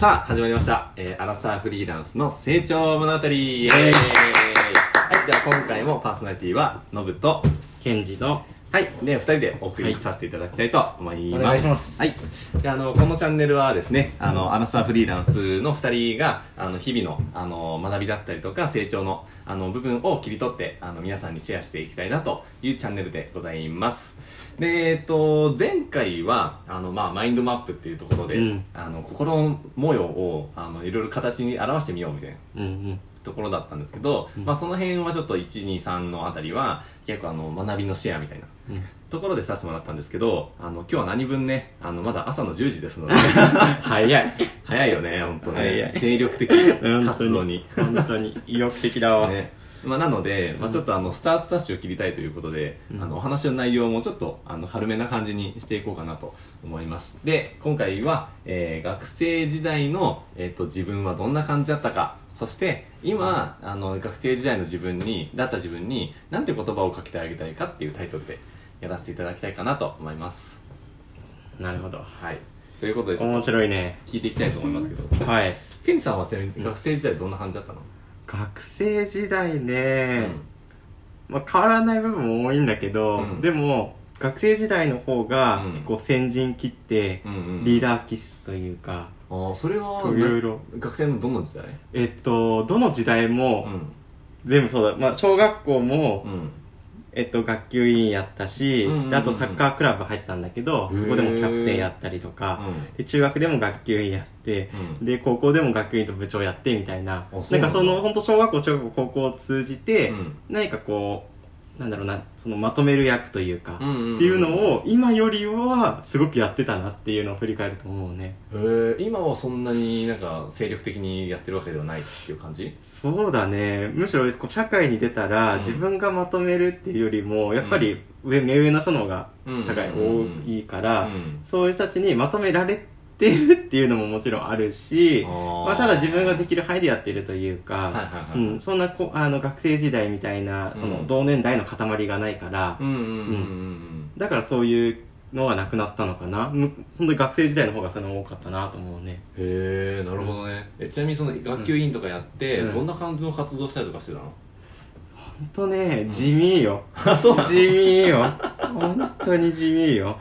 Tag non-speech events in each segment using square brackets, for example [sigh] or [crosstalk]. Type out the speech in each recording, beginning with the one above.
さあ、始まりました。えー、アラサーフリーランスの成長物語。イエーイ。はい、では今回もパーソナリティは、ノブと、ケンジとはい。で、二人でお送りさせていただきたいと思います。お願いしますはい。で、あの、このチャンネルはですね、あの、アラサーフリーランスの二人が、あの、日々の、あの、学びだったりとか、成長の、あの、部分を切り取って、あの、皆さんにシェアしていきたいなというチャンネルでございます。で、えっと、前回は、あの、まあ、マインドマップっていうところで、うんあの、心模様を、あの、いろいろ形に表してみようみたいな。うんうんところだったんですけど、まあその辺はちょっと123のあたりは結構あの学びのシェアみたいなうん。ところでさせてもらったんですけどあの今日は何分ねあのまだ朝の10時ですので [laughs] 早い。早いよね本当ね。精力的うん活動に。本当に。意欲的だわ、ね。まあ、なので、まあ、ちょっとあのスタートダッシュを切りたいということで、うん。あのお話の内容もちょっとあの軽めな感じにしていこうかなと思いまして今回は、えー学生時代の、えー、と自分はどんな感じだったかそして今、あの学生時代の自分にだった自分に何て言葉をかけてあげたいかっていうタイトルでやらせていただきたいかなと思います。なるほど。はい。ということで面と白いね。聞いていきたいと思いますけど。はい。ケンジさんはちなみに学生時代どんな感じだったの、学生時代ね、まあ、変わらない部分も多いんだけど、うん。でも学生時代の方がうん。結構先陣切ってうんうんうん。リーダー気質というか、ああそれはいろいろ。学生のどの時代？えっとどの時代もうん。全部そうだ、まあ、小学校も、うん。えっと、学級委員やったし、うんうんうんうん。であとサッカークラブ入ってたんだけど、そこでもキャプテンやったりとか、で中学でも学級委員やって、うん。で高校でも学級委員と部長やってみたいな。なんかその本当小学校中学校高校を通じて、うん。何かこうなんだろうなそのまとめる役というか、うんうんうん。っていうのを今よりはすごくやってたなっていうのを振り返ると思うね。へえ今はそんなになんか精力的にやってるわけではないっていう感じ？そうだね。むしろこう社会に出たら、うん。自分がまとめるっていうよりもやっぱり上、目上の人の方がうん社会多いから、うん。そういう人たちにまとめられてるっていうのももちろんあるし、まあ、ただ自分ができる範囲でやってるというか、そんなこあの学生時代みたいなその同年代の塊がないから、だからそういうのがなくなったのかな。む本当に学生時代の方がその多かったなと思うね。へえなるほどね。えちなみにその学級委員とかやってうん。どんな感じの活動したりとかしてたの？本当ね地味よ、[laughs] 地味よ。本当に地味よ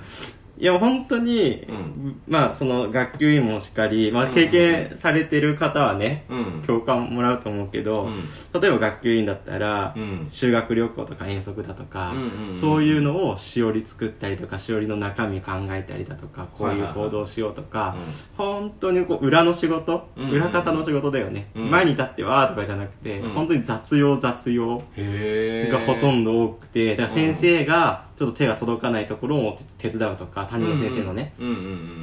いや本当に、うん。まあその学級委員もしっかり、まあ、うん。経験されてる方はね、うん。共感もらうと思うけど、うん。例えば学級委員だったら、うん。修学旅行とか遠足だとか、そういうのをしおり作ったりとかしおりの中身考えたりだとかこういう行動をしようとか、本当にこう裏の仕事、裏方の仕事だよね、うん前に立ってわーとかじゃなくて、うん。本当に雑用雑用がほとんど多くてだから先生がちょっと手が届かないところを手伝うとか担任の先生のね、うんうんう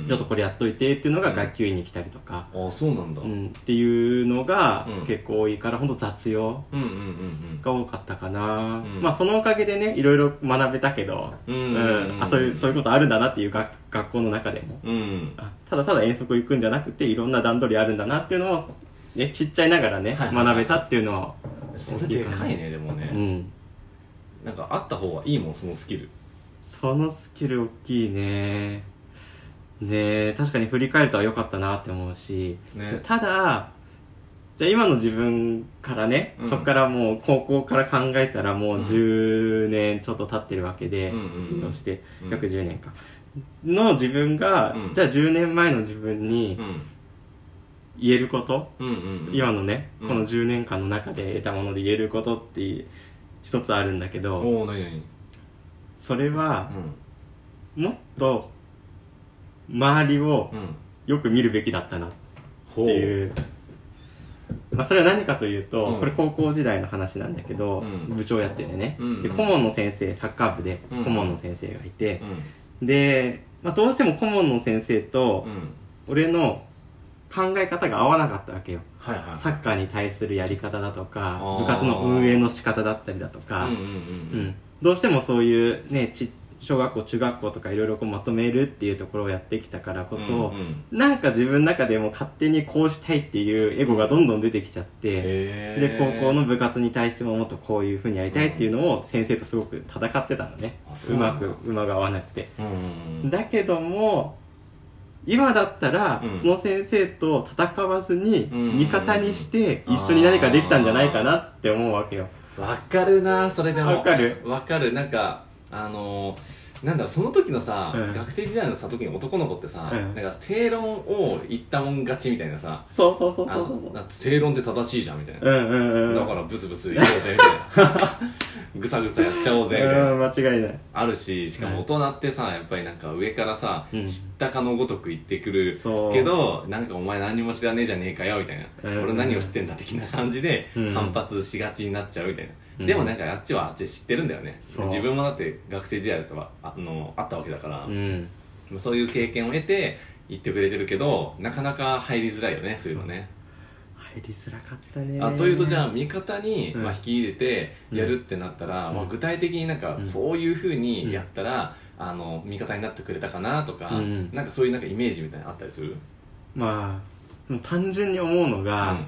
んちょっとこれやっといてっていうのが学級委員に来たりとか、あそうなんだううんん、っていうのがうん。結構多いから本当雑用うんうんが多かったかな、うん。まあそのおかげでねいろいろ学べたけど、そういうそういうことあるんだなっていう学学校の中でも。うん。あただただ遠足行くんじゃなくていろんな段取りあるんだなっていうのを、ね、ちっちゃいながらね、はいはいはい。学べたっていうのはそれでかいねでもうねんなんかあった方がいいもんそのスキル。そのスキル大きいね。で確かに振り返るとは良かったなって思うし、ね。ただじゃあ今の自分からね、うん。そこからもう高校から考えたらもう10年ちょっと経ってるわけで、卒業してうん。約10年か、の自分が、うん。じゃあ10年前の自分にうん。言えること、今のね、うん。この10年間の中で得たもので言えることって一つあるんだけど、おお何何？それはうん。もっと周りをうん。よく見るべきだったなっほていう、まあ、それは何かというと、うん。これ高校時代の話なんだけど、うん。部長やっててね、うん。で顧問の先生サッカー部でうん。顧問の先生がいて。う、ん。で、まあ、どうしても顧問の先生とうん。俺の考え方が合わなかったわけよ。はいはい。サッカーに対するやり方だとか部活の運営の仕方だったりだとか、うんうんううん。ん。どうしてもそういうねち小学校中学校とかいろいろこうまとめるっていうところをやってきたからこそ、うんうん。なんか自分の中でも勝手にこうしたいっていうエゴがどんどん出てきちゃって、へでー高校の部活に対してももっとこういうふうにやりたいっていうのを先生とすごく戦ってたのね、うんだ。まく馬が合わなくて、うんうんうん。だけども今だったら、うん。その先生と戦わずにうん。味方にして一緒に何かできたんじゃないかなって思うわけよ。わかるなそれでも。わかる？わかる。なんかあのーなんだろうその時のさ、うん学生時代のさ時に男の子ってさ、うんなんか正論を言ったもん勝ちみたいなさそうそうそうあそうそう。のだって正論で正しいじゃんみたいな、うんうんうんだからブスブス言おうぜみたいな。[laughs] ぐさぐさやっちゃおうぜみたいな、うん間違いない。あるししかも大人ってさやっぱりなんか上からさ、うん。知ったかのごとく言ってくるそう。けどなんかお前何も知らねえじゃねえかよみたいな、うん俺何を知ってんだ的な感じでうん。反発しがちになっちゃうみたいな、うんでもなんかあっちはあっちで知ってるんだよね。そう。自分もだって学生時代だとはああのあったわけだから。う、ん。そういう経験を得て言ってくれてるけどなかなか入りづらいよねそういうのね。入りづらかったね。あというとじゃあ味方に、うん。まあ、引き入れてやるってなったら、うん。まあ、具体的になんかうん。こういうふうにやったら、あの味方になってくれたかなとか、うんなんかそういうなんかイメージみたいなのあったりする？まあもう単純に思うのが、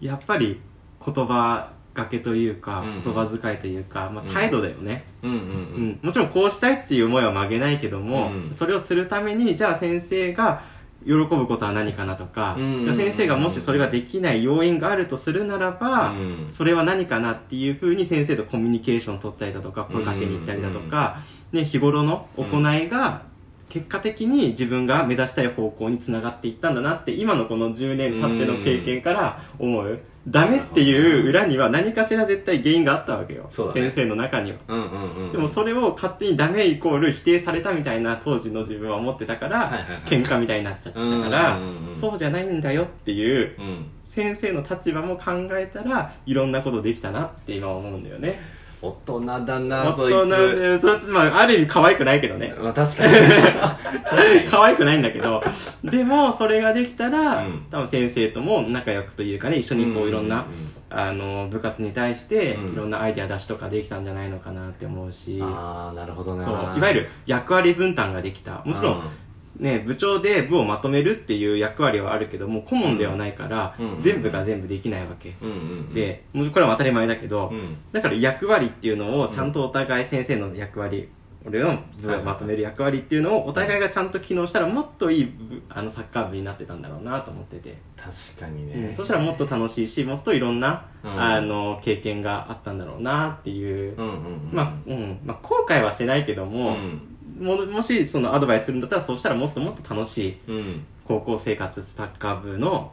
やっぱり言葉がけというか、うんうん。言葉遣いというか、まあうん、態度だよね、うんうんうん。うん。もちろんこうしたいっていう思いは曲げないけども、うんそれをするためにじゃあ先生が喜ぶことは何かなとか、うんうんうん。先生がもしそれができない要因があるとするならば、うんそれは何かなっていうふうに先生とコミュニケーションを取ったりだとか声かけに行ったりだとか、ね、日頃の行いが結果的に自分が目指したい方向につながっていったんだなって今のこの10年経っての経験から思う。ダメっていう裏には何かしら絶対原因があったわけよ。ね先生の中には。うんうんうんでもそれを勝手にダメイコール否定されたみたいな当時の自分は思ってたから、はいはいはい喧嘩みたいになっちゃってたから、うんうんうんそうじゃないんだよっていううん先生の立場も考えたらいろんなことできたなって今思うんだよね大人だな大そい人つ。でそいつまあある意味可愛くないけどね。まあ確かに。[laughs] 確かに。可愛くないんだけど。でもそれができたら、うん。多分先生とも仲良くというかね一緒にこういろんな、あの部活に対してうん。いろんなアイデア出しとかできたんじゃないのかなって思うし、ああなるほどねそう。いわゆる役割分担ができた。もちろん、ね、部長で部をまとめるっていう役割はあるけども顧問ではないから、うん。全部が全部できないわけ、うんうんうん。でもうこれは当たり前だけど、うん。だから役割っていうのをちゃんとお互い先生の役割、俺の部をまとめる役割っていうのをお互いがちゃんと機能したらもっといい部あのサッカー部になってたんだろうなと思ってて、確かにうんねそしたらもっと楽しいしもっといろんな、うん。あの経験があったんだろうなっていう、まあ、うん。まあ、後悔はしてないけども、うんももしそのアドバイスするんだったらそうしたらもっともっと楽しいうん。高校生活サッカー部の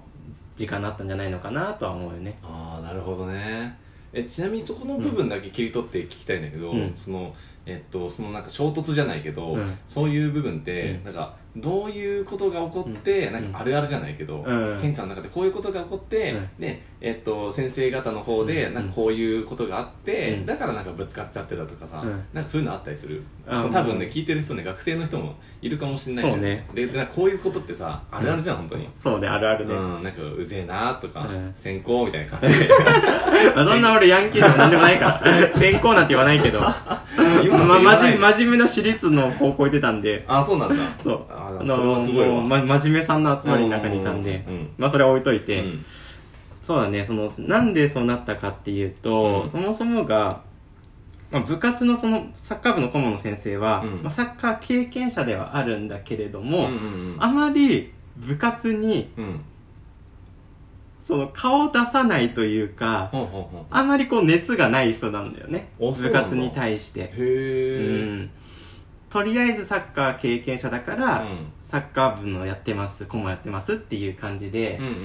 時間になったんじゃないのかなとは思うよね。ああなるほどね。えちなみにそこの部分だけ切り取って聞きたいんだけど、うん。そのえっとそのなんか衝突じゃないけど、うん。そういう部分って、うん。なんかどういうことが起こって、うん。なんかあるあるじゃないけど、うん。ケンさんの中でこういうことが起こって、うん。でえっと先生方の方でうん。なんかこういうことがあって、うん。だからなんかぶつかっちゃってたとかさ、うん。なんかそういうのあったりする、あそう多分ね聞いてる人ね学生の人もいるかもしれないじゃん。そうね。ででなんかこういうことってさあるあるじゃん、本当に。そうねあるあるね、うん、なんかうぜえなとか、うん。先行みたいな感じで。[laughs] まあ、そんな俺ヤンキーでもなんでもないから。[laughs] 先行なんて言わないけど。今ま、真真面目な私立の高校行ってたんで。あそうなんだ。そう。ああそれはすごいま、真面目さんの集まりの中にいたんで、うんまあそれは置いといて、うん。そうだね。そのなんでそうなったかっていうと、うん。そもそもが、まあ、部活のそのサッカー部の顧問の先生は、うん。まあ、サッカー経験者ではあるんだけれども、あまり部活にうんその顔を出さないというかあまりこう熱がない人なんだよね。あそうなんだ。部活に対して。へえうん。とりあえずサッカー経験者だから、サッカー部のやってます顧問やってますっていう感じでうんうんううん。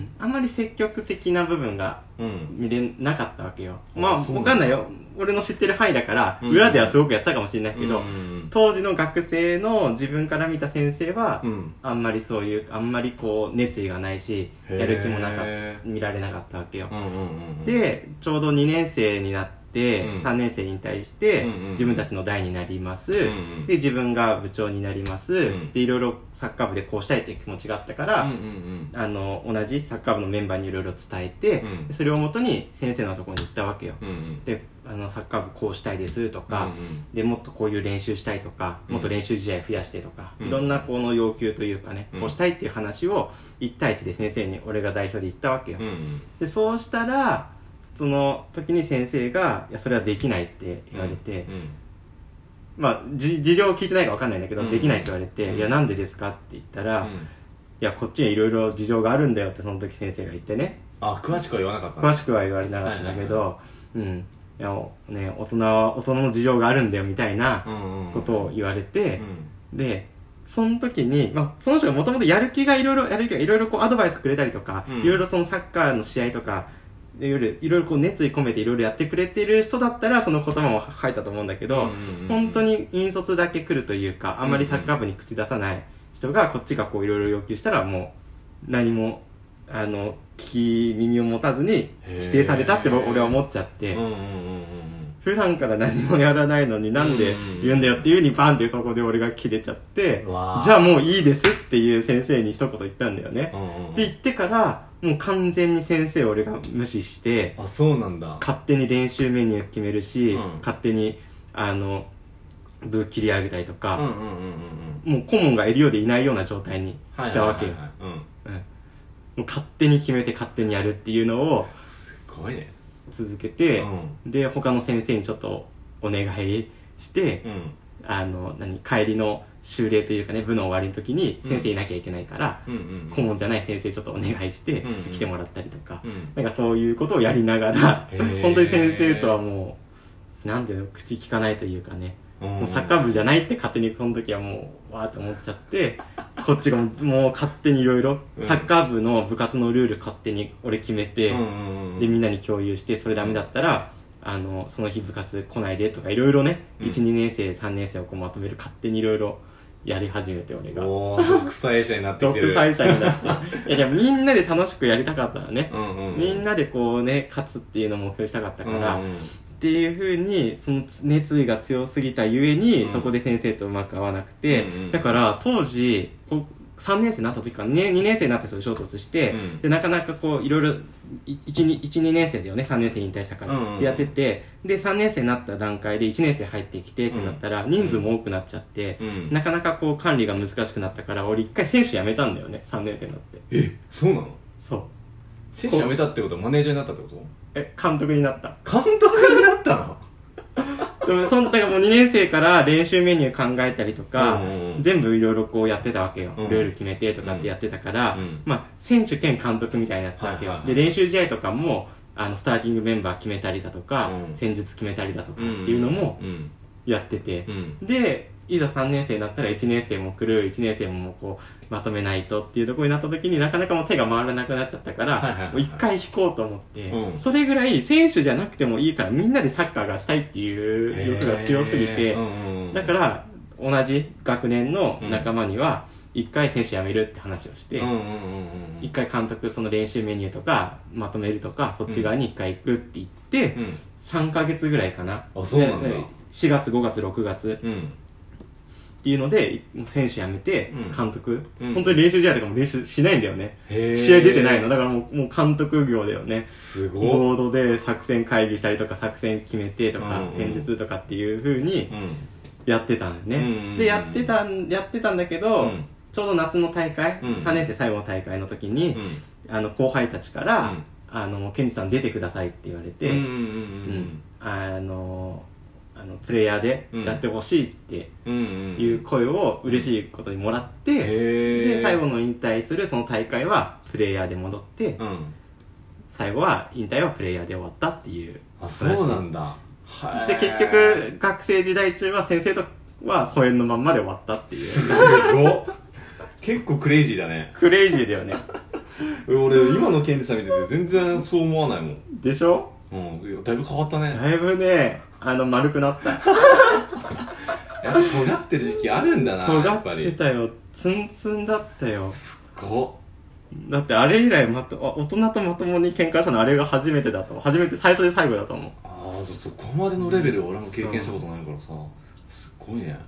ん。あんまり積極的な部分がうん。うん見れなかったわけよ。うなんだ。わかんないよ。俺の知ってる範囲だから、うん。裏ではすごくやってたかもしれないけど、うんうん当時の学生の自分から見た先生は、うん。あんまりそういうあんまりこう熱意がないしやる気もなか見られなかったわけよ、うんうんうんうん。でちょうど2年生になって、うん。3年生に対して、うんうんうん。自分たちの代になります、うんうん。で自分が部長になります、ん。でいろいろサッカー部でこうしたいという気持ちがあったから、うんうんうん。あの同じサッカー部のメンバーにいろいろ伝えて、それをもとに先生のところに行ったわけよ、うんうん。であのサッカー部こうしたいですとか、うんうんでもっとこういう練習したいとか、うん。もっと練習試合増やしてとか、うん。いろんなこの要求というかね、うん。こうしたいっていう話を1対1で先生に俺が代表で言ったわけよ、うんうん。でそうしたらその時に先生が「いやそれはできない」って言われて、うんまあ、じ事情を聞いてないか分かんないんだけど、うん。できないって言われて、うん。いや、なんでですかって言ったら、いうん。や、こっちにいろいろ事情があるんだよってその時先生が言ってね、あ詳しくは言わなかった詳しくは言われなかったんだけど、うん。いや、ね、大人は、大人の事情があるんだよみたいなうんうんことを言われてう、ん。で、その時に、まあ、その人がもともとやる気がいろいろ、やる気がいろいろこうアドバイスくれたりとか、うん。いろいろそのサッカーの試合とか、いろいろ、いろいろこう熱意込めていろいろやってくれてる人だったら、その言葉も書いたと思うんだけど、本当に引率だけ来るというか、あんまりサッカー部に口出さない人が、こっちがこういろいろ要求したら、もう、何も、あの、聞き耳を持たずに否定されたって俺は思っちゃって、うんうんうんうん普段から何もやらないのになんで言うんだよっていう風にバンってそこで俺が切れちゃってじゃあもういいですっていう先生に一言言ったんだよね。って言ってからもう完全に先生を俺が無視してあそうなんだ。勝手に練習メニュー決めるし、うん。勝手にあの部切り上げたりとか、もう顧問がいるようでいないような状態にしたわけよ。もう勝手に決めて勝手にやるっていうのをすごいね続けて、うん。で他の先生にちょっとお願いして、うん。あの何帰りの修例というかね部の終わりの時にうん。先生いなきゃいけないから、うんうん顧問じゃない先生ちょっとお願いして、うんうん。来てもらったりとか、うん。なんかそういうことをやりながら [laughs] 本当に先生とはもうなんていうの口聞かないというかね、もうサッカー部じゃないって勝手にこの時はもうわーって思っちゃってこっちがもう勝手にいろいろうんサッカー部の部活のルール勝手に俺決めて、でみんなに共有してそれダメだったらあのその日部活来ないでとかいろいろね、うん12年生3年生をこうまとめる勝手にいろいろやり始めて俺が。おー独裁者になってきてる。独裁者になって。いやでもみんなで楽しくやりたかったのね、うんうんうん。みんなでこうね勝つっていうのを目標にしたかったから、うんうんっていうふうにその熱意が強すぎたゆえに、うん。そこで先生とうまく合わなくて、うんうん。だから当時こう3年生になった時から、ね、2年生になった人と衝突して、うん。でなかなかこういろいろ12年生だよね3年生に引退したから、うんうんでやっててで3年生になった段階で1年生入ってきてってなったら、人数も多くなっちゃって、うん。なかなかこう管理が難しくなったから俺一回選手辞めたんだよね3年生になって。えそうなの？そう。選手辞めたってことはマネージャーになったってこと？え監督になった。監督になったの？[laughs] でもそのだからもう2年生から練習メニュー考えたりとか、全部いろいろこうやってたわけよ、うんルール決めてとかってやってたから、うんまあ選手兼監督みたいになったわけよ、で練習試合とかもあのスターティングメンバー決めたりだとか、うん。戦術決めたりだとかっていうのもうんやってて。う、ん。でいざ3年生になったら1年生も来る1年生もこうまとめないとっていうところになった時になかなかもう手が回らなくなっちゃったから、はいはいはいはいもう一回引こうと思って、うん。それぐらい選手じゃなくてもいいからみんなでサッカーがしたいっていう欲が強すぎて、うんだから同じ学年の仲間には一回選手辞めるって話をして一回監督その練習メニューとかまとめるとかそっち側に一回行くって言ってうん。3ヶ月ぐらいかな。あそうなんだ4月5月6月。うん。っていうので選手辞めてうん。監督。うん。本当に練習試合とかも練習しないんだよね。へー。試合出てないの。だからもうもう監督業だよねすごっ。ボードで作戦会議したりとか作戦決めてとかうんうん。戦術とかっていう風にうん。やってたんだようんうんうん。ねでやってたんやってたんだけど、うん。ちょうど夏の大会、うん3年生最後の大会の時に、うん。あの後輩たちから、うん。あのケンジさん出てくださいって言われて、うんうんうん。うん。あのあのプレイヤーでやってほしいっていう声を嬉しいことにもらって、で最後の引退するその大会はプレイヤーで戻って、うん。最後は引退はプレイヤーで終わったっていうあそうなんだ。はで結局学生時代中は先生とは疎遠のまんまで終わったっていう。すごっ結構クレイジーだね。クレイジーだよね。[laughs] 俺今のケンジさん見てて全然そう思わないもん。でしょ？うん。だいぶ変わったね。だいぶねあの丸くなった。[laughs] やっぱ尖ってる時期あるんだなや尖っっぱり。てたよ。ツンツンだったよ。すっごだってあれ以来まとあ大人とまともに喧嘩したのあれが初めてだと。思う初めて最初で最後だと思う。ああそこまでのレベル俺も経験したことないからさ。すっごいね。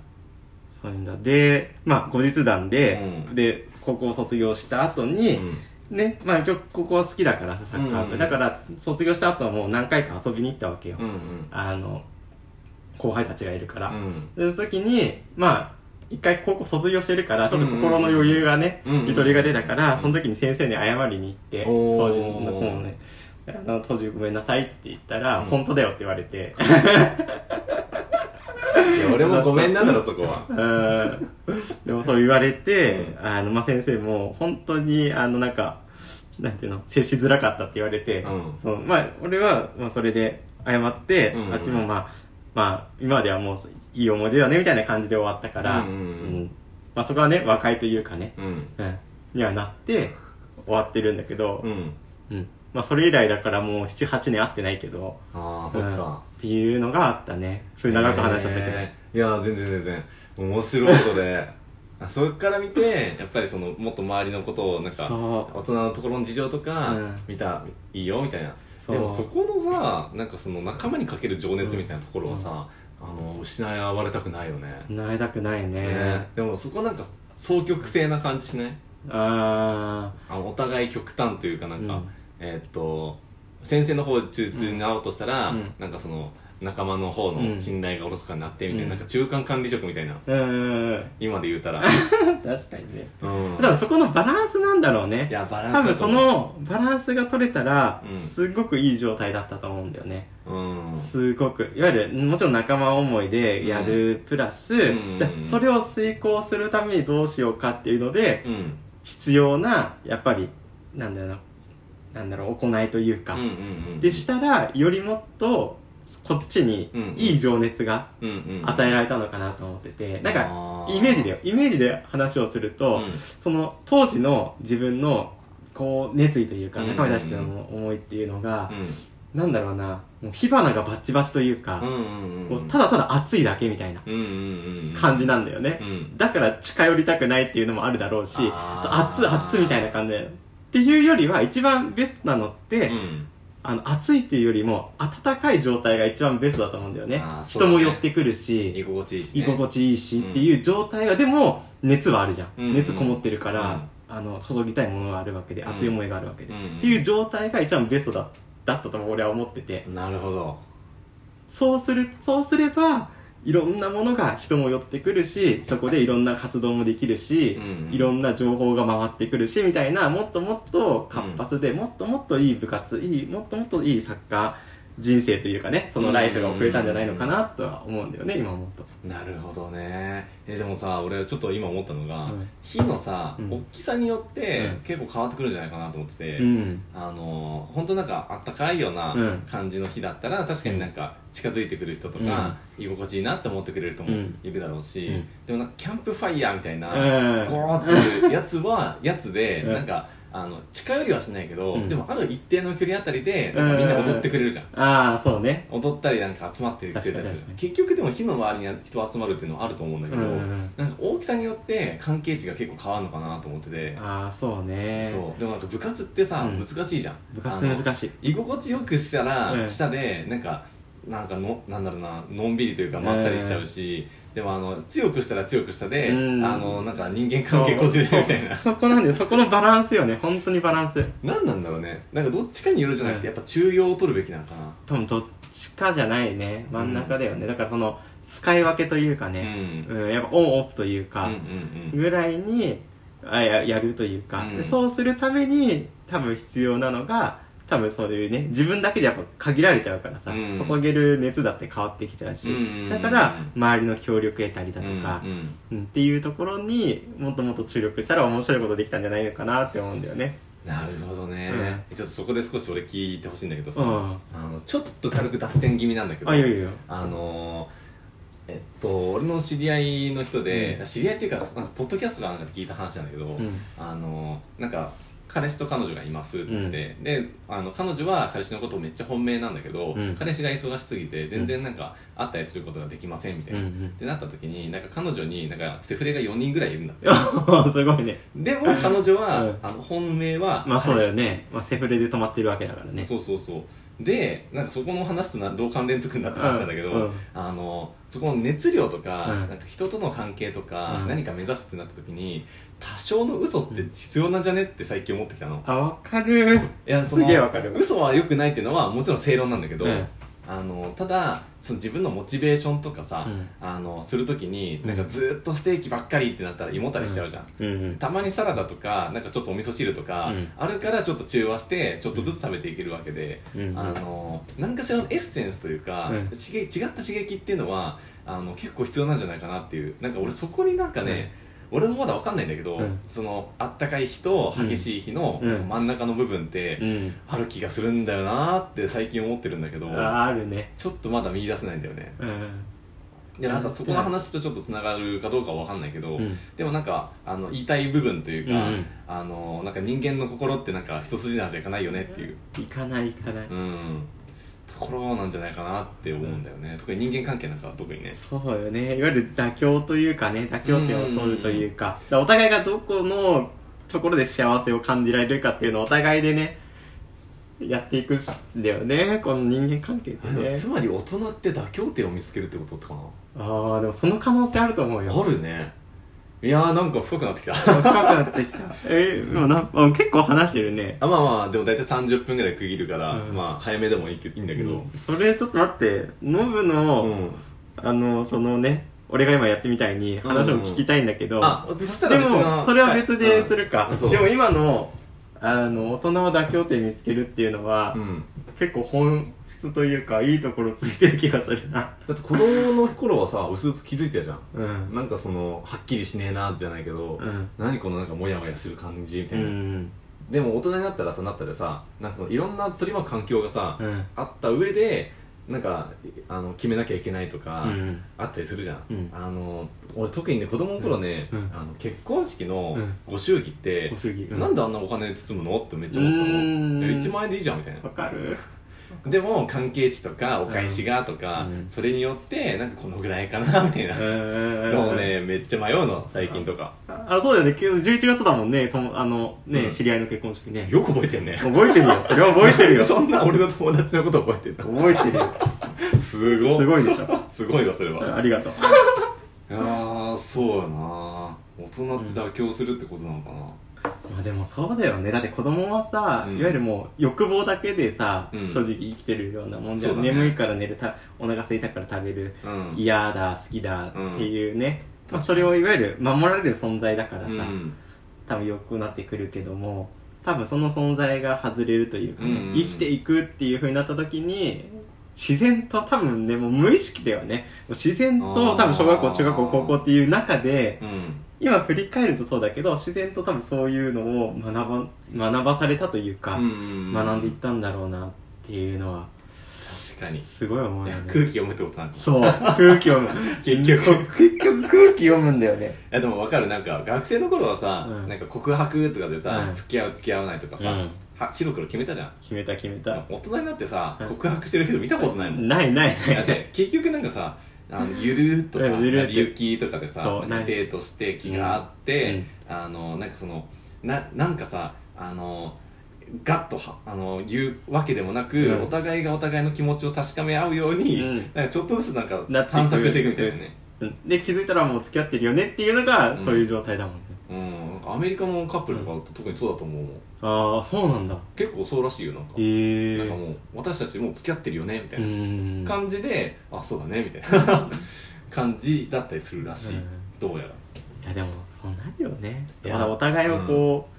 そういうんだ。でまあ後日談で、うん。で高校卒業した後に、ねまあ一応高校は好きだからさサッカー部、うんだから卒業した後はもう何回か遊びに行ったわけよ、うんうん。あの後輩たちがいるから、うん。でその時にまあ一回高校卒業してるからちょっと心の余裕がね、ゆとりが出たから、その時に先生に謝りに行って、当時の子もねあの当時ごめんなさいって言ったら、うん。本当だよって言われて。いや俺もごめんなんだろそこは。[laughs] うん。でもそう言われて、あの、まあ、先生も本当に、あの、なんか、なんていうの、接しづらかったって言われて、うん。そのまあ、俺は、まあ、それで謝って、うん。うんあっちもまあ、まあ、今まではもう、いい思い出だね、みたいな感じで終わったから、うんうんうん。まあ、そこはね、和解というかね、うん。うん、にはなって、終わってるんだけど、うん。うん。まあ、それ以来だからもう7、8年会ってないけど、ああそっうんっかていうのがあったね。それ長く話しちゃったけど。へー。いや全然全然。面白いことで。[laughs] あそれから見てやっぱりそのもっと周りのことをなんかそ大人のところの事情とかうん。見た、いいよみたいな。でもそこのさなんかその仲間にかける情熱みたいなところはさ、あの失われたくないよね。う。なりたくないね。ね。でもそこなんか双極性な感じしない？ああのお互い極端というかなんか、うん。えーっと先生の方中通に会おうとしたら、うんなんかその仲間の方の信頼がおろそかになってみたいな,、うんなんか中間管理職みたいなー。うん。今で言うたら [laughs] 確かにね。うん多分そこのバランスなんだろうねい。やバランス多分そだと思うのバランスが取れたらう、んすごくいい状態だったと思うんだよね。うんすごく。いわゆる、もちろん仲間思いでやるプラス、うんじゃあそれを遂行するためにどうしようかっていうので、うん必要な、やっぱり、なんだろうな、なんだろう、行いというか、うんうんうんでしたら、よりもっと、こっちにうんいい情熱がうんうん。与えられたのかなと思ってて、なんか、あイメージだよ。イメージで話をすると、うん。その当時の自分のこう熱意というかうん仲間に対しての思いっていうのが、うなんだろうな。もう火花がバッチバチというかん、うんうんこうただただ熱いだけみたいなうんうんうん感じなんだよね、うん。だから近寄りたくないっていうのもあるだろうし熱熱みたいな感じでっていうよりは一番ベストなのって、うん。あの熱いっていうよりも温かい状態が一番ベストだと思うんだよね。あーそうだね。人も寄ってくるし居心地いいしね。居心地いいしうんっていう状態が、でも熱はあるじゃん、うん熱こもってるから、うん。あの注ぎたいものがあるわけでうん。熱い思いがあるわけで、うんっていう状態が一番ベストだだったと俺は思ってて。なるほど。そうするそうすればいろんなものが人も寄ってくるしそこでいろんな活動もできるし、うんいろんな情報が回ってくるしみたいなもっともっと活発で、もっともっといい部活いいもっともっといいサッカー人生というかねそのライフが送れたんじゃないのかなとは思うんだよね今思うと。なるほどね。えでもさ俺ちょっと今思ったのが、うん火のさ、うん。大きさによってうん。結構変わってくるんじゃないかなと思ってて、うん。あの本当なんかあったかいようなうん。感じの火だったら確かになんか近づいてくる人とか、居心地いいなって思ってくれる人もうん。いるだろうし、うん。でもなんかキャンプファイヤーみたいな、うん。ゴーっていうやつはやつで、うん。なんかあの近寄りはしないけど、うん。でもある一定の距離あたりでなんかみんな踊ってくれるじゃん、ああそうね。踊ったりなんか集まってくれたり結局でも火の周りに人集まるっていうのはあると思うんだけど、うんなんか大きさによって関係値が結構変わるのかなと思ってて、ああそうね。そう。でもなんか部活ってさ、うん。難しいじゃん。部活難しい。居心地よくしたら、うん。下でなんかなんかのなんだろうなのんびりというかまったりしちゃうし、でもあの強くしたら強くしたで、うん。あのなんか人間関係こじれるみたいなそ [laughs] そこなんだよ。そこのバランスよね。本当にバランス。何なんだろうね。なんかどっちかによるじゃなくて、うん。やっぱ中庸を取るべきなのかな。多分どっちかじゃないね。真ん中だよね、だからその使い分けというかうん。ね、うん。やっぱオンオフというか、ぐらいにあややるというか、そうするために多分必要なのが多分そういうね自分だけでやっぱ限られちゃうからさ、うん。注げる熱だって変わってきちゃうし、うんうんうんだから周りの協力得たりだとかう、んうんうん。っていうところにもっともっと注力したら面白いことできたんじゃないのかなって思うんだよね。なるほどね、ちょっとそこで少し俺聞いてほしいんだけどさ、うん。あのちょっと軽く脱線気味なんだけどあいよいよいよ。あのーえっと俺の知り合いの人で、うん。知り合いっていうかポッドキャストかなんかで聞いた話なんだけど、うん。あのーなんか彼氏と彼女がいますって。言って、であの彼女は彼氏のことをめっちゃ本命なんだけど、うん。彼氏が忙しすぎて全然なんか会ったりすることができませんみたいな、うんってなった時になんか彼女になんかセフレが4人ぐらいいるんだって。う [laughs] んすごいね。でも彼女は、うん。あの本命はまあそうだよね、まあ、セフレで止まってるわけだからね。そうそうそうでなんかそこの話となどう関連つくんだって話なんだけど、うんうん。あのそこの熱量とか,、うん。なんか人との関係とか、うん。何か目指すってなった時に多少の嘘って必要なんじゃねって最近思ってきたの。あわかる。いやすげえわかる。嘘は良くないっていうのはもちろん正論なんだけど、うんあのただその自分のモチベーションとかさ、うん。あのするときになんかずっとステーキばっかりってなったら胃もたれしちゃうじゃん、うんうんたまにサラダとかなんかちょっとお味噌汁とか、うん。あるからちょっと中和してちょっとずつ食べていけるわけで、うん。あの何かしらのエッセンスというか、違った刺激っていうのはあの結構必要なんじゃないかなっていう。なんか俺そこになんかね、俺もまだ分かんないんだけど、うん。そのあったかい日と激しい日のうん。真ん中の部分ってうん。ある気がするんだよなーって最近思ってるんだけどああるね。ちょっとまだ見出せないんだよね。うん。でなんかそこの話とちょっとつながるかどうかは分かんないけど、うん。でもなんかあの言いたい部分というか、うん。うんあのなんか人間の心ってなんか一筋縄じゃいかないよねっていう、行かない行かない。うん、ところなんじゃないかなって思うんだよね、特に人間関係なんかは特にね。そうよね。いわゆる妥協というかね妥協点を取るというか。お互いがどこのところで幸せを感じられるかっていうのをお互いでねやっていくんだよね。この人間関係ってね。つまり大人って妥協点を見つけるってことかな。ああでもその可能性あると思うよ。あるねいやーなんか深くなってきた。[laughs] 深くなってきた。えでもなあ結構話してるね。あまあまあでも大体30分ぐらい区切るから、うん。まあ早めでもいいけいいんだけど。それちょっと待って。ノブうの、ん、あのそのね俺が今やってみたいに話を聞きたいんだけど、あそしたでもそれは別でするか、うん。そう。でも今のあの大人は妥協点見つけるっていうのは、うん。結構本質というかいいところついてる気がするな。だって子供の頃はさ薄々気づいてたじゃん。うん。なんかそのはっきりしねえなじゃないけど、うん。何このなんかモヤモヤする感じみたういな、んでも大人になったらさなったらさなんかそのいろんな取り巻く環境がさ、うん。あった上でなんかあの決めなきゃいけないとか、うんあったりするじゃん、うん。あの俺特にね子供の頃ね、うん。あの結婚式のうん。ご祝儀ってうん。なんであんなお金で包むのってめっちゃ思ってたの。いや1万円でいいじゃんみたいな。わかるでも関係値とかお返しがとか、うん。それによってなんかこのぐらいかなみたいな、もねめっちゃ迷うの最近とか。あそうだよね。けど11月だもんね。ともあのね、うん。知り合いの結婚式ね。よく覚えてんね。覚えてるよ。それは覚えてるよ。[laughs] そんな俺の友達のこと覚えてんの。覚えてるよ。[laughs] すごいすごいでしょ。[laughs] すごいわそれは。ありがとう。いやーそうやな大人って妥協するってことなのかな、まあでもそうだよね。だって子供はさ、うん。いわゆるもう欲望だけでさ、うん。正直生きてるようなもんじゃん、そうだね。眠いから寝るたお腹空いたから食べる。うん。嫌だ好きだっていうね、まあ、それをいわゆる守られる存在だからさ、うん。多分良くなってくるけども多分その存在が外れるというかね、うん。生きていくっていう風になった時に自然と多分ねもう無意識ではね。自然と多分小学校中学校高校っていう中でうん今振り返るとそうだけど自然と多分そういうのを学ば学ばされたというか、うん学んでいったんだろうなっていうのは確かに。すごい思うよね。空気読むってことなんですそう空気読む。[laughs] 結局。[laughs] 結局空気読むんだよね。いやでも分かる。なんか学生の頃はさ、うん。なんか告白とかでさ、うん。付き合う付き合わないとかさ、うん。は白黒決めたじゃん。決めた決めた。大人になってさ、うん。告白してる人見たことないもん。ないないない。だって結局なんかさあのゆるーっとさうんゆるーっと成り行きとかでさそうなんかデートして気があって、あのなんかそのななんかさあのガッとはあの言うわけでもなく、うん。お互いがお互いの気持ちを確かめ合うように、うん。なんかちょっとずつなんかなっていく探索していくみたいなね、うん。で気づいたらもう付き合ってるよねっていうのがうん。そういう状態だもんね、うんかアメリカのカップルとかだと特にそうだと思うもん。ああそうなんだ。結構そうらしいよなんか、へえなんかもう私たちもう付き合ってるよねみたういなん感じで、あそうだねみたいな [laughs] 感じだったりするらしい、うんどうやら。いやでもそうなるよね。まだお互いをこ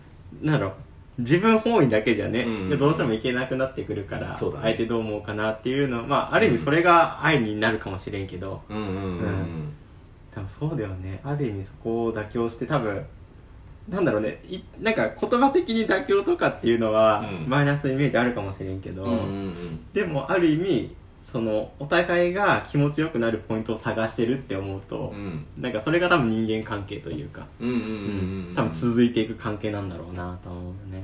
う、なんだろう。自分本位だけじゃね、うん。でどうしてもいけなくなってくるから、ね。相手どう思うかなっていうのまあある意味それが愛になるかもしれんけど、うんうんうんうん、うん。多分そうだよね。ある意味そこを妥協して多分なんだろうね。いなんか言葉的に妥協とかっていうのは、うん。マイナスイメージあるかもしれんけど、うんうんうん。でもある意味そのお互いが気持ちよくなるポイントを探してるって思うとう、ん。なんかそれが多分人間関係というか、うんうんうんううん。ん。多分続いていく関係なんだろうなと思うよね。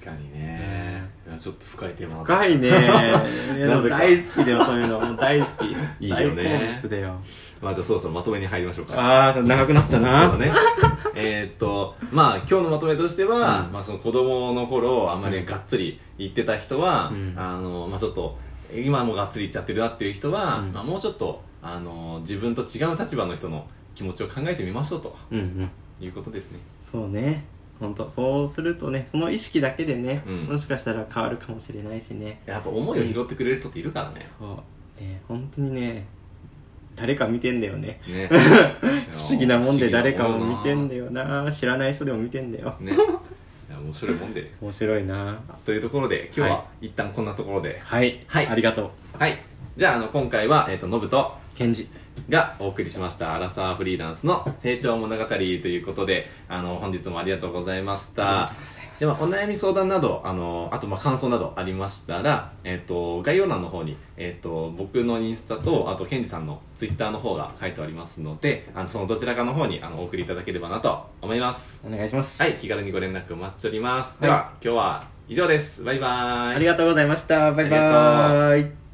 確かにね、いやちょっと深いテーマだ深いね。[laughs] いやでもなぜか大好きだよそういうの。もう大好き。いいよね。大好物だよまあじゃあそろそろまとめに入りましょうか。ああ長くなったそうね。[laughs] えーっとまあ今日のまとめとしては、うん。まあ、その子供の頃あんまりがっつり言ってた人は、うん。あのまあ、ちょっと今もがっつり言っちゃってるなっていう人は、うん。まあ、もうちょっとあの自分と違う立場の人の気持ちを考えてみましょうとうんうん。いうことですね。そうね。本当そうするとねその意識だけでね、うん。もしかしたら変わるかもしれないしね。やっぱ思いを拾ってくれる人っているからね、そう。ね本当にね誰か見てんだよね。ね。[laughs] 不思議なもんで誰かも見てんだだよな。知らない人でも見てんだよ。ね。[laughs] 面白いもんで。面白いな。というところで今日はは一旦こんなところで。はい、はい。ありがとう。はいじゃああの今回は、えっとノブとケンジがお送りしました。アラサーフリーランスの成長物語ということであの本日もありがとうございました。ではお悩み相談などあのあとまあ感想などありましたら、えっと概要欄の方に、えっと僕のインスタとあとケンジさんのツイッターの方が書いてありますのであのそのどちらかの方にあのお送りいただければなと思います。お願いします、はい気軽にご連絡お待ちしております、はい。では今日は以上です。バイバーイ。ありがとうございました。バイバーイ